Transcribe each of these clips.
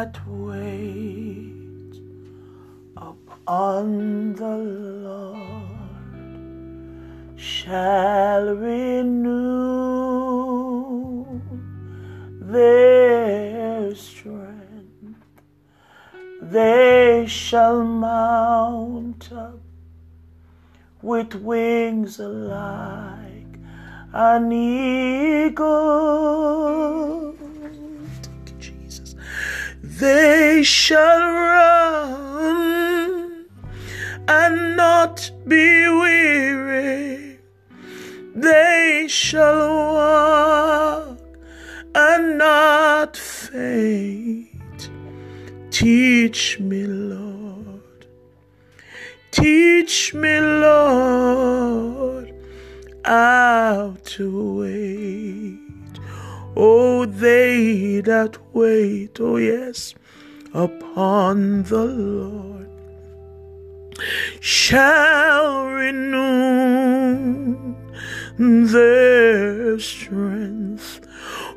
that wait upon the Lord shall renew their strength. They shall mount up with wings like an eagle. They shall run and not be weary. They shall walk and not faint. Teach me, Lord. Teach me, Lord, how to wait. Oh, they that wait, oh yes, upon the Lord shall renew their strength.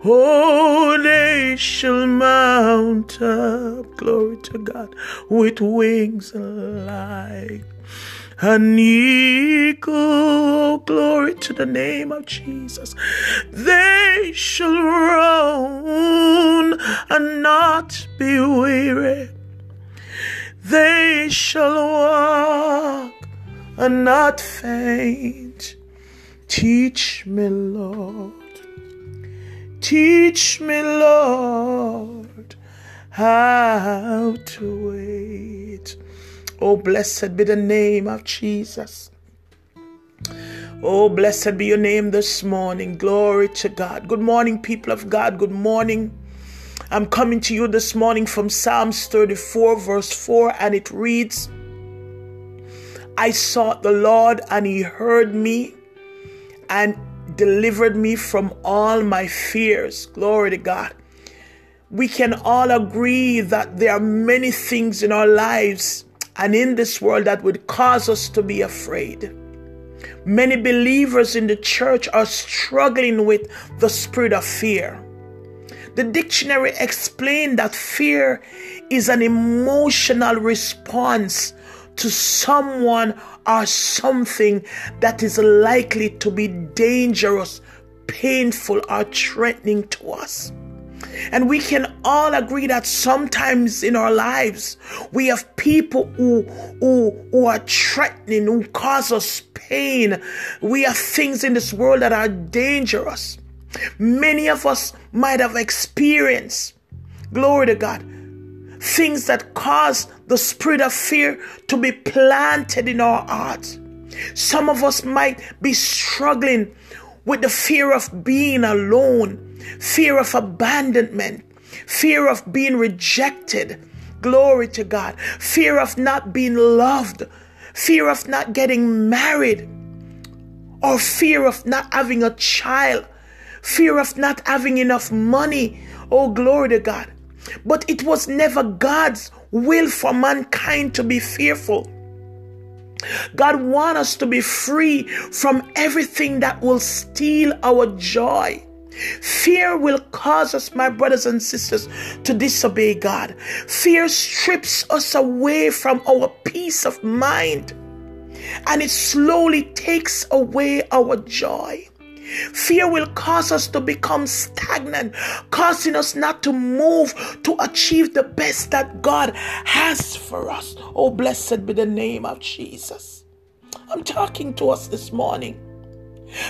Oh, they shall mount up, glory to God, with wings like an eagle. Oh, glory to the name of Jesus. They shall run and not be weary. They shall walk and not faint. Teach me, Lord. Teach me, Lord, how to wait. Oh, blessed be the name of Jesus. Oh, blessed be your name this morning. Glory to God. Good morning, people of God. Good morning. I'm coming to you this morning from Psalms 34, verse 4, and it reads I sought the Lord, and he heard me and delivered me from all my fears. Glory to God. We can all agree that there are many things in our lives and in this world that would cause us to be afraid. Many believers in the church are struggling with the spirit of fear. The dictionary explained that fear is an emotional response to someone or something that is likely to be dangerous, painful, or threatening to us. And we can all agree that sometimes in our lives we have people who, who, who are threatening, who cause us pain. We have things in this world that are dangerous. Many of us might have experienced, glory to God, things that cause the spirit of fear to be planted in our hearts. Some of us might be struggling with the fear of being alone, fear of abandonment, fear of being rejected. Glory to God. Fear of not being loved, fear of not getting married, or fear of not having a child, fear of not having enough money. Oh, glory to God. But it was never God's will for mankind to be fearful. God wants us to be free from everything that will steal our joy. Fear will cause us, my brothers and sisters, to disobey God. Fear strips us away from our peace of mind and it slowly takes away our joy. Fear will cause us to become stagnant, causing us not to move to achieve the best that God has for us. Oh, blessed be the name of Jesus. I'm talking to us this morning.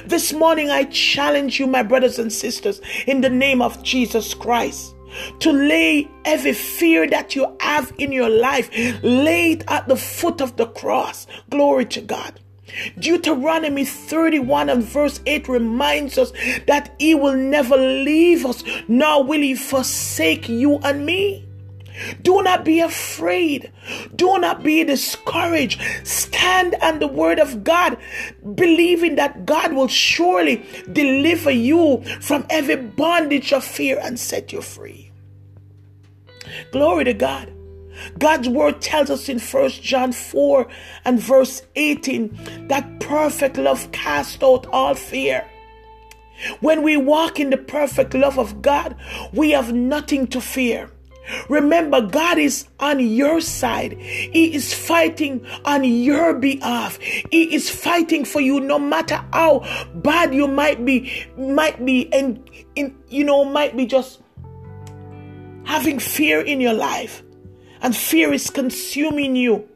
This morning, I challenge you, my brothers and sisters, in the name of Jesus Christ, to lay every fear that you have in your life, lay it at the foot of the cross. Glory to God. Deuteronomy 31 and verse 8 reminds us that He will never leave us, nor will He forsake you and me. Do not be afraid. Do not be discouraged. Stand on the word of God, believing that God will surely deliver you from every bondage of fear and set you free. Glory to God. God's word tells us in 1 John 4 and verse 18 that perfect love casts out all fear. When we walk in the perfect love of God, we have nothing to fear. Remember, God is on your side. He is fighting on your behalf. He is fighting for you no matter how bad you might be, might be, and in, you know, might be just having fear in your life. And fear is consuming you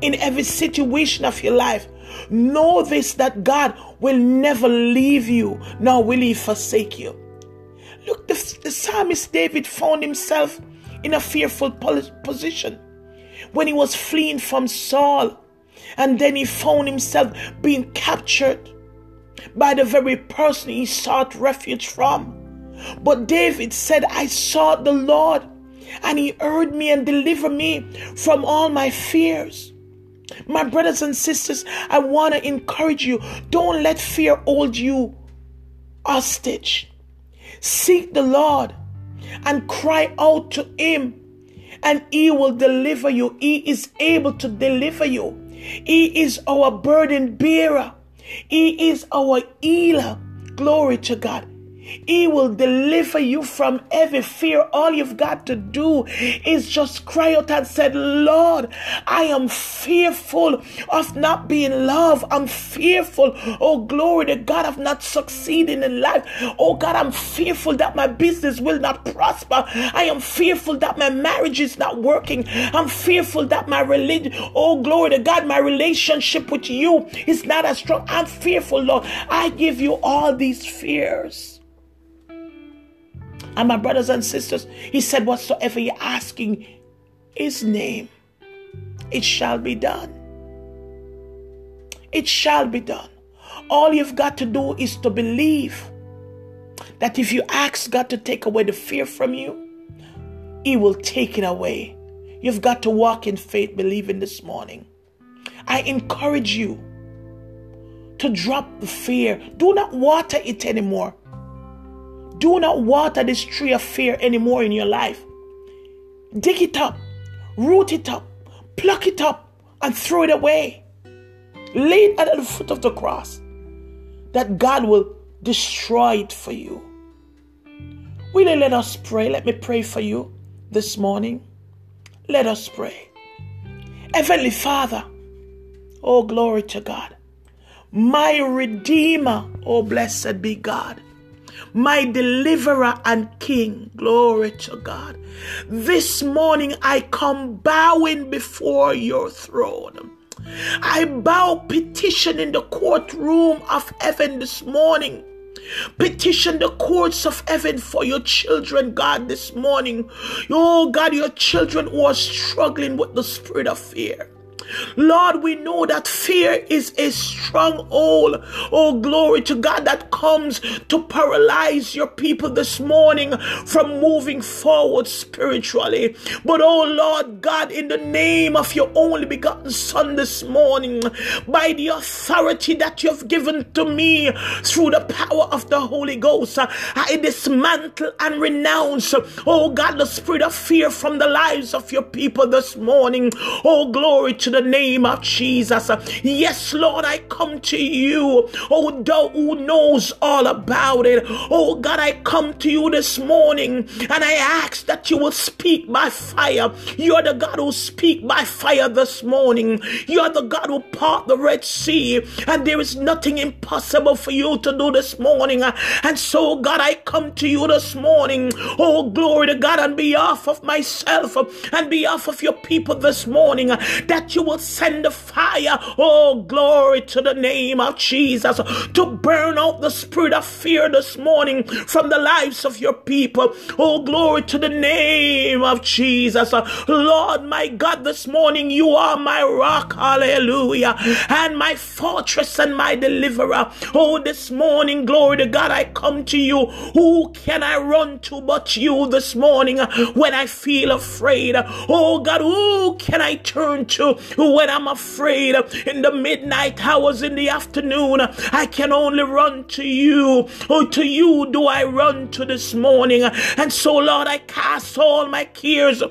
in every situation of your life. Know this that God will never leave you, nor will he forsake you. Look, the, the psalmist David found himself in a fearful position when he was fleeing from Saul. And then he found himself being captured by the very person he sought refuge from. But David said, I sought the Lord, and he heard me and delivered me from all my fears. My brothers and sisters, I want to encourage you don't let fear hold you hostage. Seek the Lord and cry out to Him, and He will deliver you. He is able to deliver you. He is our burden bearer, He is our healer. Glory to God. He will deliver you from every fear. All you've got to do is just cry out and say, Lord, I am fearful of not being loved. I'm fearful, oh glory to God, of not succeeding in life. Oh God, I'm fearful that my business will not prosper. I am fearful that my marriage is not working. I'm fearful that my religion, oh glory to God, my relationship with you is not as strong. I'm fearful, Lord. I give you all these fears. And my brothers and sisters, he said, Whatsoever you're asking his name, it shall be done. It shall be done. All you've got to do is to believe that if you ask God to take away the fear from you, He will take it away. You've got to walk in faith, believing this morning. I encourage you to drop the fear. Do not water it anymore. Do not water this tree of fear anymore in your life. Dig it up, root it up, pluck it up, and throw it away. Lay it at the foot of the cross that God will destroy it for you. Will you let us pray? Let me pray for you this morning. Let us pray. Heavenly Father, oh glory to God, my Redeemer, oh blessed be God my deliverer and king. Glory to God. This morning I come bowing before your throne. I bow petition in the courtroom of heaven this morning. Petition the courts of heaven for your children, God, this morning. Oh, God, your children who are struggling with the spirit of fear. Lord, we know that fear is a stronghold. Oh, glory to God that comes to paralyze your people this morning from moving forward spiritually. But oh, Lord God, in the name of your only begotten Son this morning, by the authority that you've given to me through the power of the Holy Ghost, I dismantle and renounce, oh God, the spirit of fear from the lives of your people this morning. Oh, glory to the the name of Jesus. Yes, Lord, I come to you, oh, thou who knows all about it. Oh, God, I come to you this morning and I ask that you will speak by fire. You're the God who speak by fire this morning. You're the God who part the Red Sea, and there is nothing impossible for you to do this morning. And so, God, I come to you this morning. Oh, glory to God on behalf of myself and behalf of your people this morning that you send the fire. Oh, glory to the name of Jesus to burn out the spirit of fear this morning from the lives of your people. Oh, glory to the name of Jesus. Lord, my God, this morning you are my rock. Hallelujah. And my fortress and my deliverer. Oh, this morning, glory to God, I come to you. Who can I run to but you this morning when I feel afraid? Oh, God, who can I turn to when I'm afraid in the midnight hours in the afternoon, I can only run to you. Oh, to you do I run to this morning. And so, Lord, I cast all my cares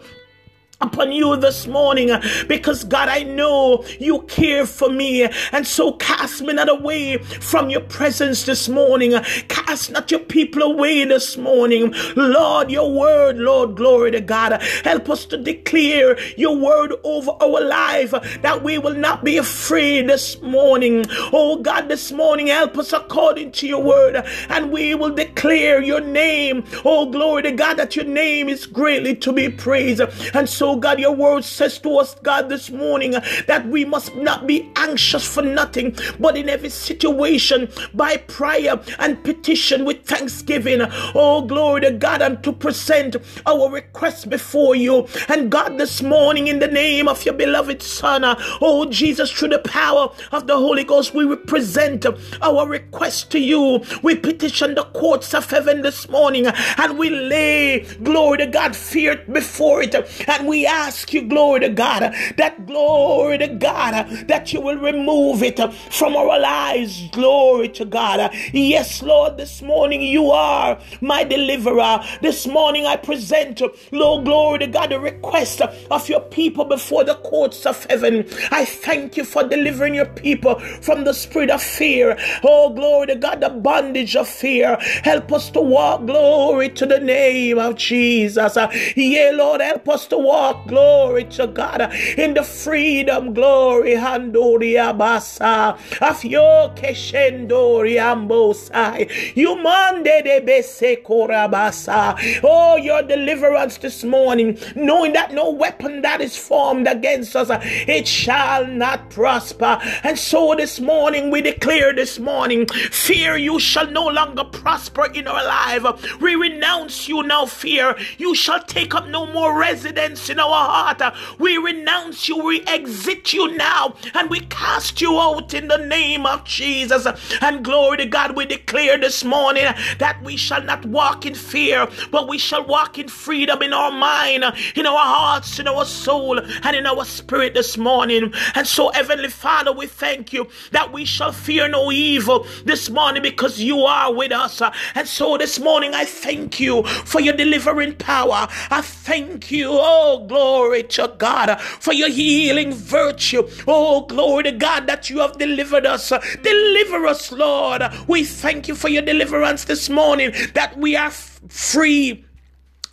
upon you this morning because God, I know you care for me. And so cast me not away from your presence this morning. Cast not your people away this morning. Lord, your word, Lord, glory to God. Help us to declare your word over our life that we will not be afraid this morning. Oh God, this morning, help us according to your word and we will declare your name. Oh, glory to God, that your name is greatly to be praised. And so Oh God, your word says to us, God, this morning uh, that we must not be anxious for nothing, but in every situation by prayer and petition with thanksgiving. Oh, glory to God, and to present our requests before you. And God, this morning, in the name of your beloved Son, uh, oh Jesus, through the power of the Holy Ghost, we present our request to you. We petition the courts of heaven this morning and we lay, glory to God, fear before it. And we ask you, glory to God, that glory to God, that you will remove it from our lives. Glory to God. Yes, Lord, this morning you are my deliverer. This morning I present, Lord, glory to God, the request of your people before the courts of heaven. I thank you for delivering your people from the spirit of fear. Oh, glory to God, the bondage of fear. Help us to walk, glory to the name of Jesus. Yeah, Lord, help us to walk walk, glory to God, in the freedom, glory, Handoria Basa, of your Keshendori Ambosai, you mande de Bese Korabasa. Oh, your deliverance this morning, knowing that no weapon that is formed against us, it shall not prosper. And so this morning we declare this morning, fear you shall no longer prosper in our life. We renounce you now, fear. You shall take up no more residence our heart. We renounce you, we exit you now, and we cast you out in the name of Jesus. And glory to God, we declare this morning that we shall not walk in fear, but we shall walk in freedom in our mind, in our hearts, in our soul, and in our spirit this morning. And so, Heavenly Father, we thank you that we shall fear no evil this morning because you are with us. And so, this morning, I thank you for your delivering power. I thank you, oh glory to God, for your healing virtue. Oh, glory to God that you have delivered us. Deliver us, Lord. We thank you for your deliverance this morning, that we are free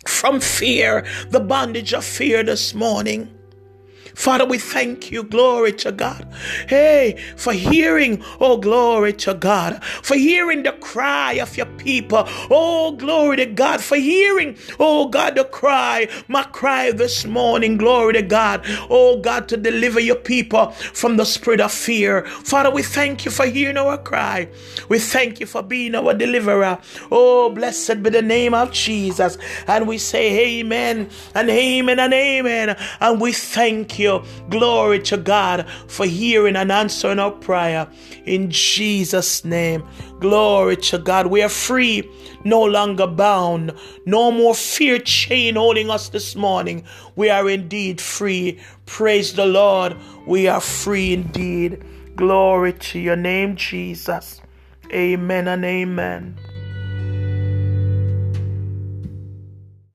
from fear, the bondage of fear this morning. Father, we thank you. Glory to God. Hey, for hearing, oh, glory to God, for hearing the cry of your people. Oh, glory to God, for hearing, oh, God, the cry, my cry this morning. Glory to God. Oh, God, to deliver your people from the spirit of fear. Father, we thank you for hearing our cry. We thank you for being our deliverer. Oh, blessed be the name of Jesus. And we say, Amen and Amen and Amen. And we thank you you. Glory to God for hearing and answering our prayer. In Jesus' name. Glory to God. We are free, no longer bound. No more fear chain holding us this morning. We are indeed free. Praise the Lord. We are free indeed. Glory to your name, Jesus. Amen and amen.